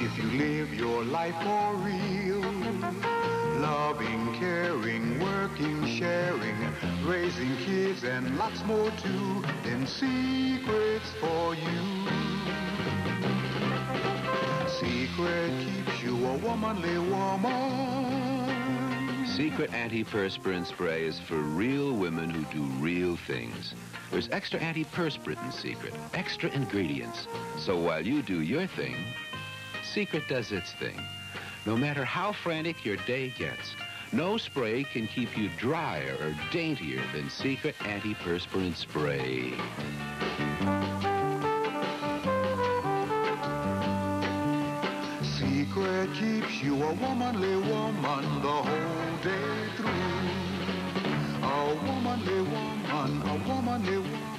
If you live your life for real, loving, caring, working, sharing, raising kids and lots more too, then Secret's for you. Secret keeps you a womanly woman. Secret antiperspirant spray is for real women who do real things. There's extra antiperspirant in Secret, extra ingredients. So while you do your thing, Secret does its thing. No matter how frantic your day gets, no spray can keep you drier or daintier than Secret Antiperspirant Spray. Secret keeps you a womanly woman the whole day through. A womanly woman, a womanly woman.